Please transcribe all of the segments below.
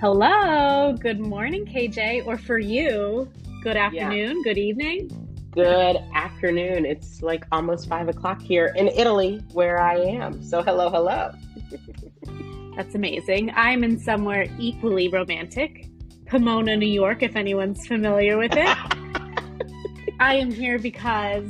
Hello. Good morning, KJ. Or for you, good afternoon, yeah. good evening. Good afternoon. It's like almost five o'clock here in Italy where I am. So, hello, hello. That's amazing. I'm in somewhere equally romantic, Pomona, New York, if anyone's familiar with it. I am here because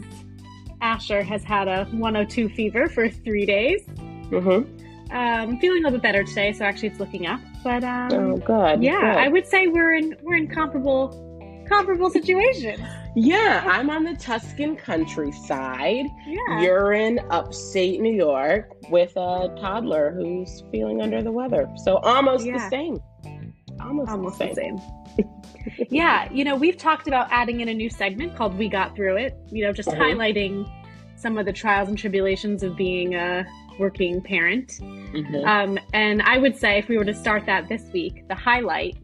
Asher has had a 102 fever for three days. Mm-hmm. Um, feeling a little bit better today, so actually it's looking up. But um, oh, good. Yeah, good. I would say we're in we're in comparable comparable situations. Yeah, I'm on the Tuscan countryside. Yeah. You're in upstate New York with a toddler who's feeling under the weather. So almost yeah. the same. Almost, almost the same. The same. yeah, you know, we've talked about adding in a new segment called We Got Through It, you know, just uh-huh. highlighting some of the trials and tribulations of being a working parent. Mm-hmm. Um, and I would say if we were to start that this week, the highlight,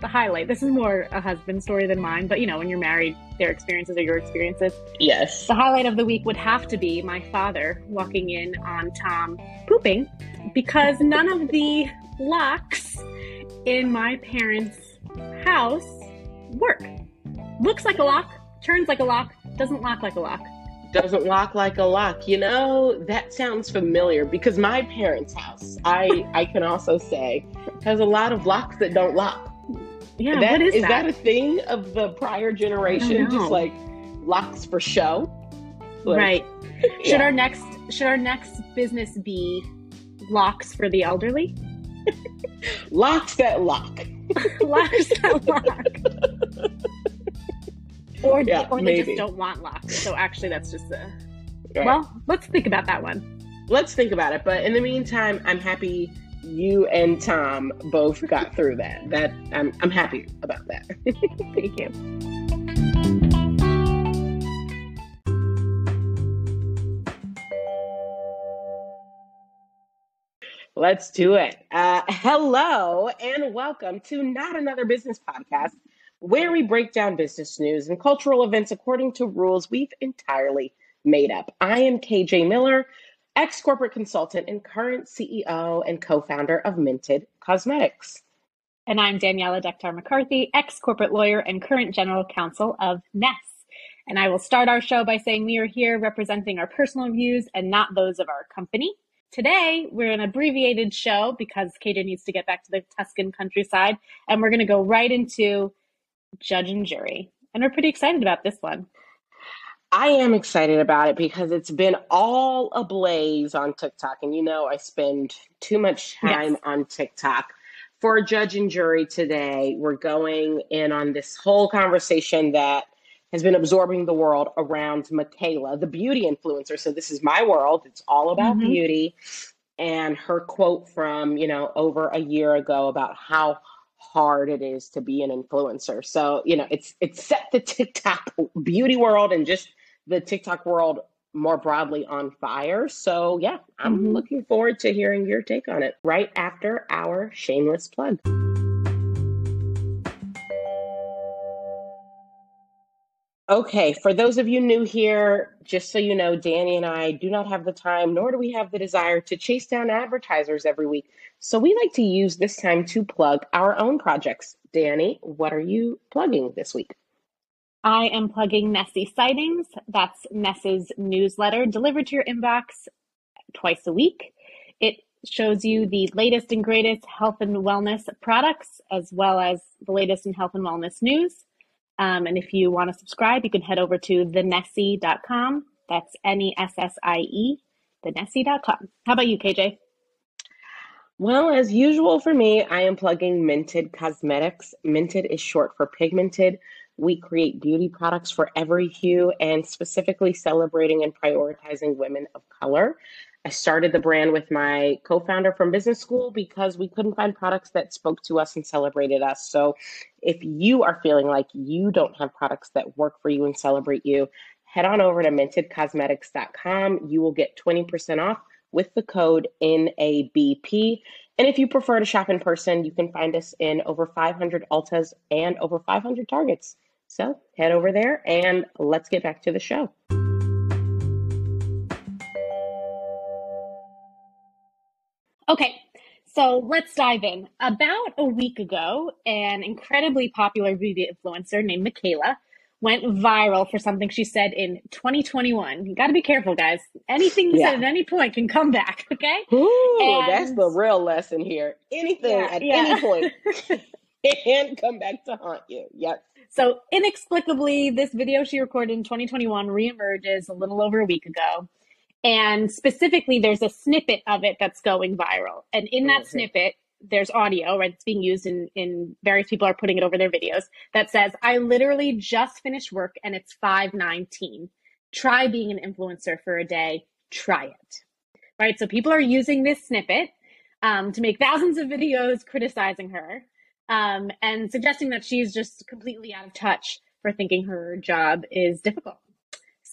the highlight, this is more a husband story than mine, but you know, when you're married, their experiences are your experiences. Yes. The highlight of the week would have to be my father walking in on Tom pooping because none of the locks in my parents' house work. Looks like a lock, turns like a lock, doesn't lock like a lock doesn't lock like a lock. You know, that sounds familiar because my parents' house, I I can also say, has a lot of locks that don't lock. Yeah, that, what is, is that? that a thing of the prior generation? Just like locks for show? Like, right. yeah. Should our next should our next business be locks for the elderly? locks that lock. locks that lock. Or yeah, or they maybe. just don't want locks. So actually, that's just a. Right. Well, let's think about that one. Let's think about it. But in the meantime, I'm happy you and Tom both got through that. That I'm I'm happy about that. Thank you. Let's do it. Uh, hello and welcome to Not Another Business Podcast where we break down business news and cultural events according to rules we've entirely made up. I am KJ Miller, ex corporate consultant and current CEO and co founder of Minted Cosmetics. And I'm Daniela Dektar McCarthy, ex corporate lawyer and current general counsel of Ness. And I will start our show by saying we are here representing our personal views and not those of our company. Today, we're an abbreviated show because KJ needs to get back to the Tuscan countryside, and we're going to go right into judge and jury. And we're pretty excited about this one. I am excited about it because it's been all ablaze on TikTok. And you know, I spend too much time yes. on TikTok. For judge and jury today, we're going in on this whole conversation that has been absorbing the world around Mikayla, the beauty influencer. So, this is my world. It's all about mm-hmm. beauty. And her quote from, you know, over a year ago about how hard it is to be an influencer. So, you know, it's it's set the TikTok beauty world and just the TikTok world more broadly on fire. So, yeah, I'm mm-hmm. looking forward to hearing your take on it right after our shameless plug. Okay, for those of you new here, just so you know, Danny and I do not have the time, nor do we have the desire to chase down advertisers every week. So we like to use this time to plug our own projects. Danny, what are you plugging this week? I am plugging Nessie Sightings. That's Ness's newsletter delivered to your inbox twice a week. It shows you the latest and greatest health and wellness products, as well as the latest in health and wellness news. Um, and if you want to subscribe, you can head over to thenessie.com. That's N E S S I E, thenessie.com. How about you, KJ? Well, as usual for me, I am plugging Minted Cosmetics. Minted is short for pigmented. We create beauty products for every hue and specifically celebrating and prioritizing women of color. I started the brand with my co founder from business school because we couldn't find products that spoke to us and celebrated us. So, if you are feeling like you don't have products that work for you and celebrate you, head on over to mintedcosmetics.com. You will get 20% off with the code NABP. And if you prefer to shop in person, you can find us in over 500 Ultas and over 500 Targets. So, head over there and let's get back to the show. Okay, So let's dive in. About a week ago, an incredibly popular beauty influencer named Mikayla went viral for something she said in 2021. You got to be careful, guys. Anything you Yeah. said at any point can come back, okay? Ooh, And- that's the real lesson here. Anything Yeah, at yeah. any point can come back to haunt you. Yep. So inexplicably, this video she recorded in 2021 reemerges a little over a week ago. And specifically, there's a snippet of it that's going viral. And in that snippet, there's audio, right? It's being used in, in various people are putting it over their videos that says, I literally just finished work and it's 519. Try being an influencer for a day. Try it. Right? So people are using this snippet um, to make thousands of videos criticizing her um, and suggesting that she's just completely out of touch for thinking her job is difficult.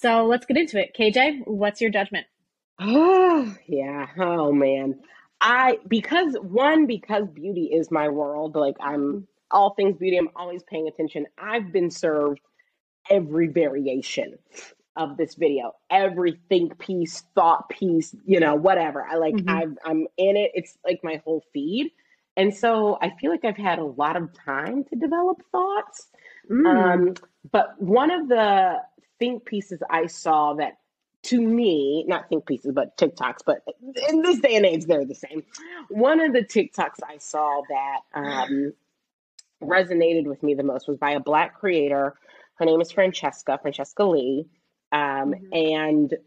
So let's get into it. KJ, what's your judgment? Oh, yeah. Oh, man. I, because one, because beauty is my world, like I'm all things beauty, I'm always paying attention. I've been served every variation of this video, every think piece, thought piece, you know, whatever. I like, Mhm. I've, I'm in it. It's like my whole feed. And so I feel like I've had a lot of time to develop thoughts. Mm. Um, but one of the think pieces I saw that to me, not think pieces, but TikToks, but in this day and age, they're the same. One of the TikToks I saw that um, resonated with me the most was by a Black creator. Her name is Francesca, Francesca Lee. Um, Mhm. And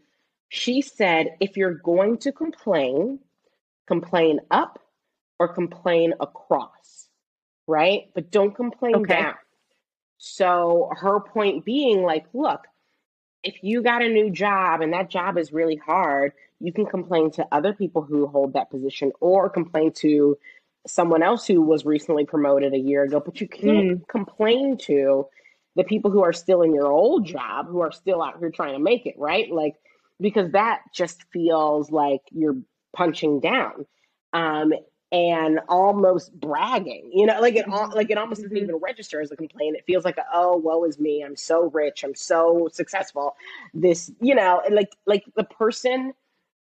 she said, if you're going to complain, complain up or complain across, right? But don't complain Okay. down. So her point being like, look, if you got a new job and that job is really hard, you can complain to other people who hold that position or complain to someone else who was recently promoted a year ago, but you can't complain to the people who are still in your old job who are still out here trying to make it, right? Like because that just feels like you're punching down. Um and almost bragging, you know, like it like it almost doesn't Mhm. even register as a complaint. It feels like a, oh, woe is me. I'm so rich. I'm so successful. This, you know, like like the person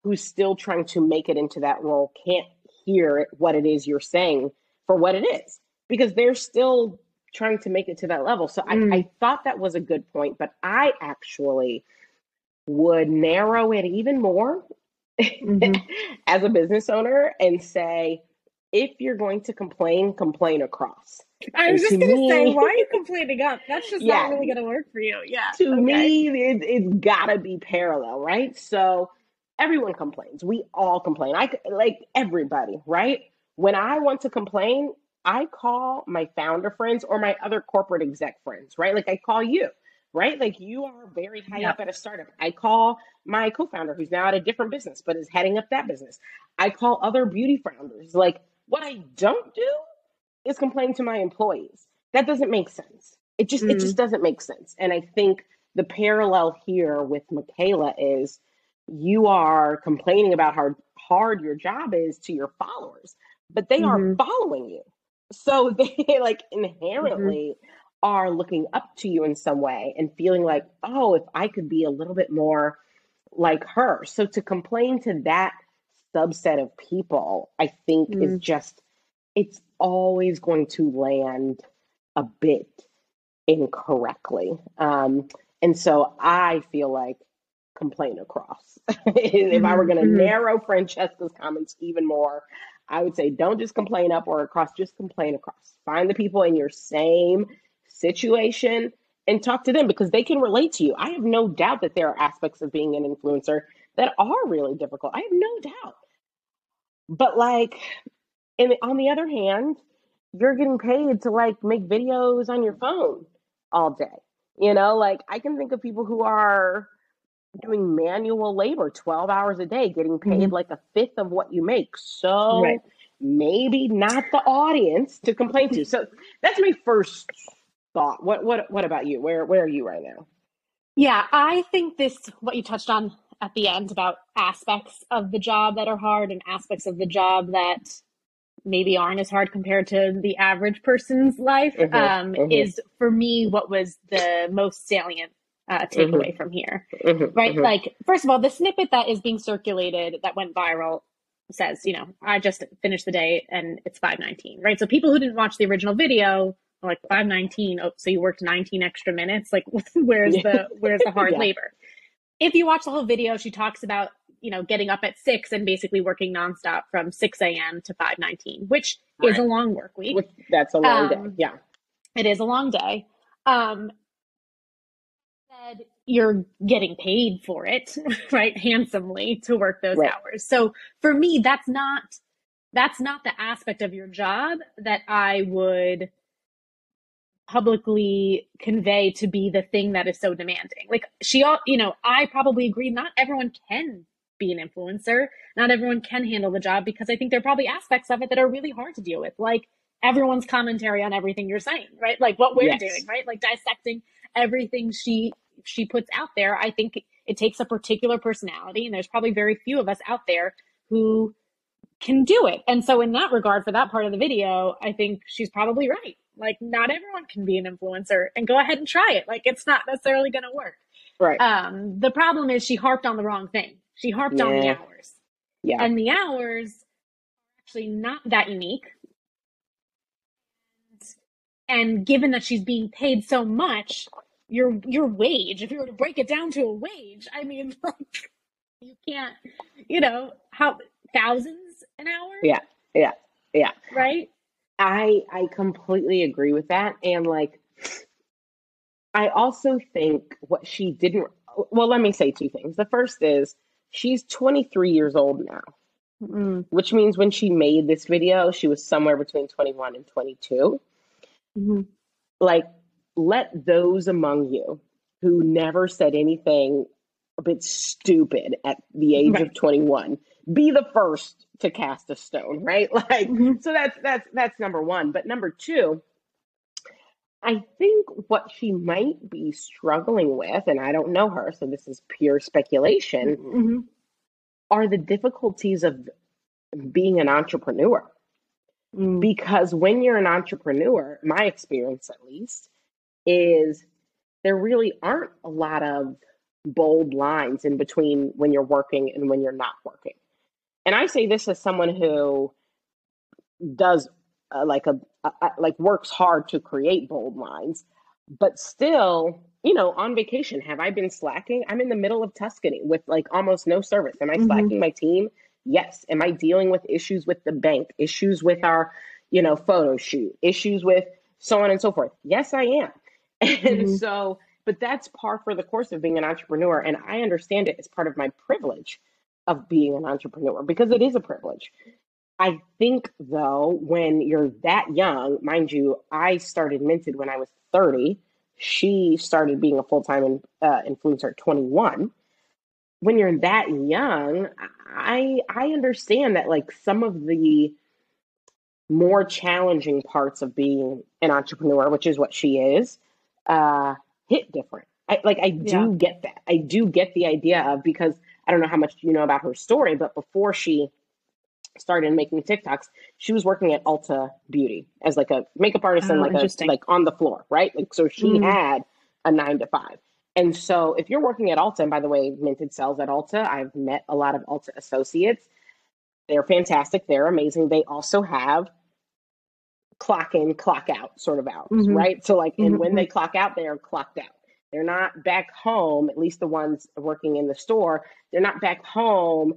who's still trying to make it into that role can't hear what it is you're saying for what it is because they're still trying to make it to that level. So Mm. I, I thought that was a good point, but I actually would narrow it even more Mhm. as a business owner and say, if you're going to complain, complain across. I was And just to gonna say, why are you complaining up? That's just Yeah. not really gonna work for you. Yeah. to okay. me it, it's gotta be parallel right so everyone complains we all complain i like everybody right when i want to complain i call my founder friends or my other corporate exec friends right like i call you right like you are very high up at a startup i call my co-founder who's now at a different business but is heading up that business i call other beauty founders like what i don't do is complain to my employees that doesn't make sense it just it Mm. just doesn't make sense and i think the parallel here with Mikayla is you are complaining about how hard your job is to your followers, but they are Mhm. following you. So they like inherently are looking up to you in some way and feeling like, oh, if I could be a little bit more like her. So to complain to that subset of people, I think is Mm. just, it's always going to land a bit incorrectly. Um, and so I feel like complain across. if I were going to Mhm. narrow Francesca's comments even more, I would say don't just complain up or across, just complain across. Find the people in your same situation and talk to them because they can relate to you. I have no doubt that there are aspects of being an influencer that are really difficult. I have no doubt. But like, and on the other hand, you're getting paid to like make videos on your phone all day. You know, like I can think of people who are doing manual labor 12 hours a day, getting paid Mhm. like a fifth of what you make. So Right. maybe not the audience to complain to. So that's my first thought. What what what about you? Where where are you right now? Yeah, I think this, what you touched on at the end about aspects of the job that are hard and aspects of the job that maybe aren't as hard compared to the average person's life, Mhm, um, mhm. is for me what was the most salient uh, takeaway from here. Right? Like, first of all, the snippet that is being circulated that went viral says, you know, I just finished the day and it's 519, right? So people who didn't watch the original video are like 519, oh, so you worked 19 extra minutes. Like where's the where's the hard yeah. labor? If you watch the whole video, she talks about, you know, getting up at six and basically working nonstop from 6 a.m. to 519, which right. is a long work week. That's a long um, day. Yeah. It is a long day. Um, said you're getting paid for it, right? Handsomely to work those right. hours. So for me, that's not that's not the aspect of your job that I would publicly convey to be the thing that is so demanding. Like she all, you know, I probably agree not everyone can be an influencer. Not everyone can handle the job because I think there are probably aspects of it that are really hard to deal with. Like everyone's commentary on everything you're saying, right? Like what we're yes. doing, right? Like dissecting everything she she puts out there. I think it takes a particular personality, and there's probably very few of us out there who can do it. And so, in that regard, for that part of the video, I think she's probably right. Like, not everyone can be an influencer, and go ahead and try it. Like, it's not necessarily going to work. Right. Um, the problem is she harped on the wrong thing. She harped yeah. on the hours. Yeah. And the hours are actually not that unique. And given that she's being paid so much, your your wage, if you were to break it down to a wage, I mean, like you can't, you know, how thousands an hour? Yeah, yeah, yeah. Right. I I completely agree with that, and like, I also think what she didn't. Well, let me say two things. The first is she's 23 years old now. Mm. Which means when she made this video, she was somewhere between 21 and 22. Mm-hmm. Like, let those among you who never said anything a bit stupid at the age right. of 21 be the first to cast a stone right like mm-hmm. so that's that's that's number 1 but number 2 I think what she might be struggling with and I don't know her so this is pure speculation mm-hmm. are the difficulties of being an entrepreneur mm. because when you're an entrepreneur my experience at least is there really aren't a lot of bold lines in between when you're working and when you're not working. And I say this as someone who does uh, like a, a like works hard to create bold lines, but still, you know, on vacation, have I been slacking? I'm in the middle of Tuscany with like almost no service. Am I mm-hmm. slacking my team? Yes. Am I dealing with issues with the bank, issues with our, you know, photo shoot, issues with so on and so forth? Yes, I am. And mm-hmm. so, but that's par for the course of being an entrepreneur. And I understand it as part of my privilege of being an entrepreneur because it is a privilege. I think, though, when you're that young, mind you, I started Minted when I was 30. She started being a full time uh, influencer at 21. When you're that young, I I understand that like some of the more challenging parts of being an entrepreneur, which is what she is, uh, hit different. I, like I do yeah. get that. I do get the idea of because I don't know how much you know about her story, but before she started making TikToks, she was working at Ulta Beauty as like a makeup artist oh, and like a, like on the floor, right? Like so she mm. had a nine to five. And so if you're working at Ulta, and by the way, Minted sells at Ulta, I've met a lot of Ulta associates. They're fantastic. They're amazing. They also have clock in, clock out sort of hours, mm-hmm. right? So, like, and mm-hmm. when they clock out, they are clocked out. They're not back home, at least the ones working in the store, they're not back home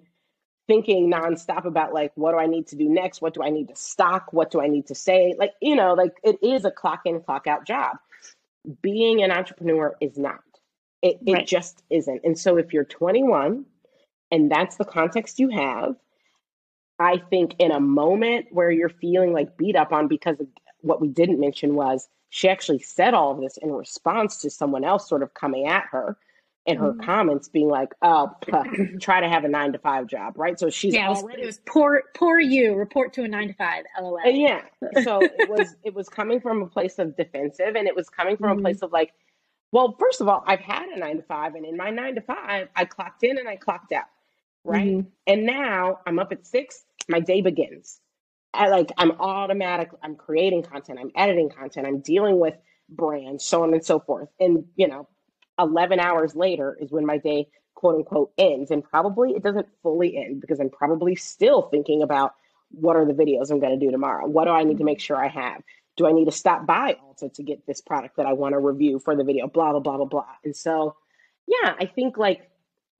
thinking nonstop about like, what do I need to do next? What do I need to stock? What do I need to say? Like, you know, like it is a clock in, clock out job. Being an entrepreneur is not. It, right. just isn't. And so if you're 21 and that's the context you have, I think in a moment where you're feeling like beat up on because what we didn't mention was she actually said all of this in response to someone else sort of coming at her in her mm-hmm. comments being like, "Oh, try to have a nine to five job," right? So she's yeah, already it was poor, poor you. Report to a nine to five. LOL. yeah. So it was it was coming from a place of defensive, and it was coming from mm-hmm. a place of like, well, first of all, I've had a nine to five, and in my nine to five, I clocked in and I clocked out, right? Mm-hmm. And now I'm up at six my day begins. I like I'm automatic. I'm creating content. I'm editing content. I'm dealing with brands, so on and so forth. And you know, 11 hours later is when my day quote unquote ends. And probably it doesn't fully end because I'm probably still thinking about what are the videos I'm going to do tomorrow? What do I need to make sure I have? Do I need to stop by Ulta to get this product that I want to review for the video? Blah, blah, blah, blah, blah. And so, yeah, I think like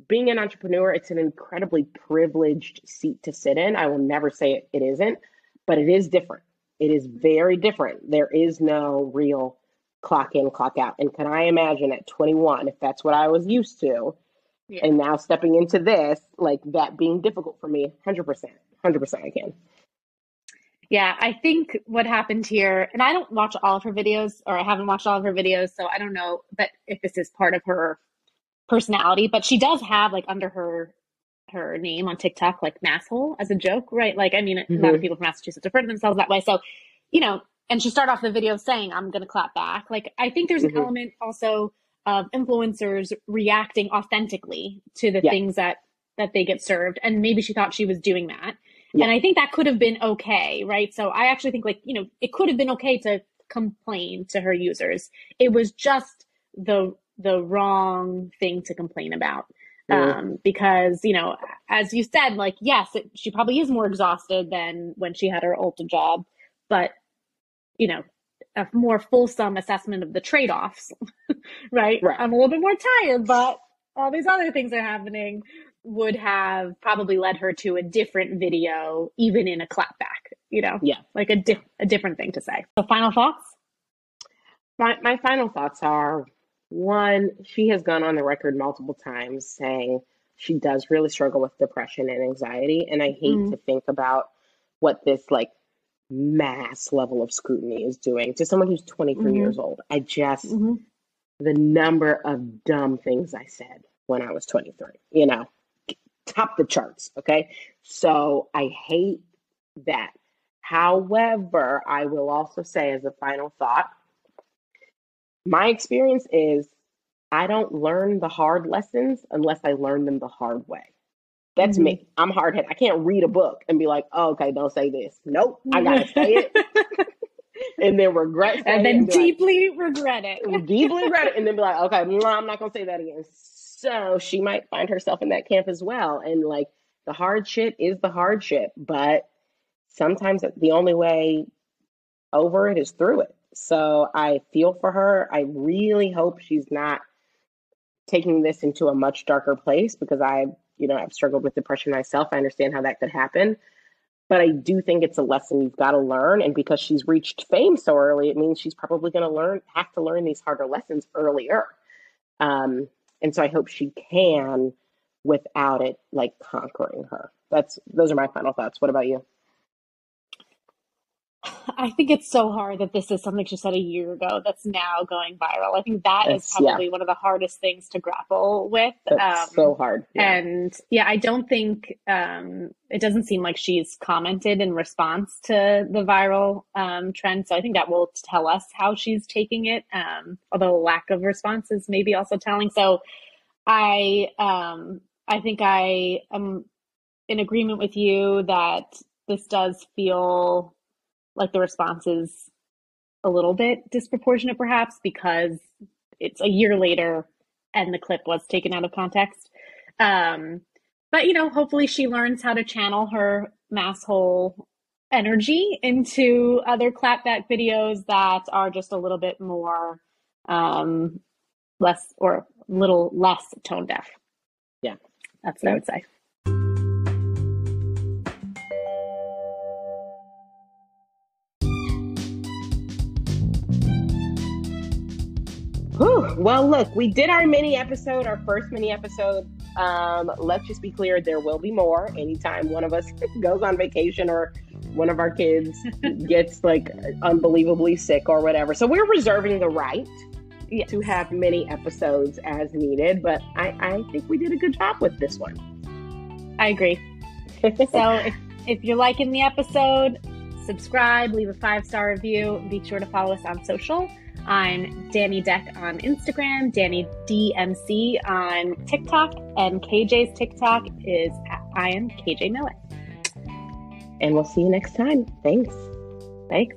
being an entrepreneur, it's an incredibly privileged seat to sit in. I will never say it, it isn't, but it is different. It is very different. There is no real clock in, clock out. And can I imagine at 21, if that's what I was used to, yeah. and now stepping into this, like that being difficult for me, 100%, 100% I can. Yeah, I think what happened here, and I don't watch all of her videos, or I haven't watched all of her videos, so I don't know, but if this is part of her personality, but she does have like under her her name on TikTok like masshole as a joke, right? Like I mean, mm-hmm. a lot of mm-hmm. people from Massachusetts refer to themselves that way. So, you know, and she started off the video saying, "I'm going to clap back." Like I think there's mm-hmm. an element also of influencers reacting authentically to the yeah. things that that they get served, and maybe she thought she was doing that. Yeah. And I think that could have been okay, right? So I actually think like, you know, it could have been okay to complain to her users. It was just the the wrong thing to complain about. Um, because, you know, as you said, like, yes, it, she probably is more exhausted than when she had her Ulta job, but, you know, a more fulsome assessment of the trade offs, right? right? I'm a little bit more tired, but all these other things are happening would have probably led her to a different video, even in a clapback, you know? Yeah. Like a, di- a different thing to say. So, final thoughts? My, my final thoughts are one, she has gone on the record multiple times saying she does really struggle with depression and anxiety. And I hate mm-hmm. to think about what this like mass level of scrutiny is doing to someone who's 23 mm-hmm. years old. I just, mm-hmm. the number of dumb things I said when I was 23, you know, top the charts. Okay. So I hate that. However, I will also say as a final thought, my experience is I don't learn the hard lessons unless I learn them the hard way. That's mm-hmm. me. I'm hard headed. I can't read a book and be like, oh, okay, don't say this. Nope, I gotta say it. and then regret and then and deeply like, regret it. deeply regret it, and then be like, okay, I'm not gonna say that again. So she might find herself in that camp as well. And like the hard shit is the hard shit, but sometimes the only way over it is through it. So I feel for her. I really hope she's not taking this into a much darker place because I, you know, I've struggled with depression myself. I understand how that could happen. But I do think it's a lesson you've got to learn. And because she's reached fame so early, it means she's probably going to learn, have to learn these harder lessons earlier. Um, and so I hope she can without it like conquering her. That's those are my final thoughts. What about you? I think it's so hard that this is something she said a year ago that's now going viral. I think that is probably yeah. one of the hardest things to grapple with. That's um, so hard. Yeah. And yeah, I don't think um, it doesn't seem like she's commented in response to the viral um, trend. So I think that will tell us how she's taking it. Um, although lack of response is maybe also telling. So I um, I think I am in agreement with you that this does feel like the response is a little bit disproportionate perhaps because it's a year later and the clip was taken out of context. Um, but you know hopefully she learns how to channel her masshole energy into other clapback videos that are just a little bit more um, less or a little less tone deaf. Yeah. That's what yeah. i would say Well, look, we did our mini episode, our first mini episode. Um, let's just be clear there will be more anytime one of us goes on vacation or one of our kids gets like unbelievably sick or whatever. So we're reserving the right yes. to have many episodes as needed, but I, I think we did a good job with this one. I agree. so if, if you're liking the episode, subscribe, leave a five star review, be sure to follow us on social. I'm Danny Deck on Instagram, Danny DMC on TikTok, and KJ's TikTok is I am KJ Miller. And we'll see you next time. Thanks. Thanks.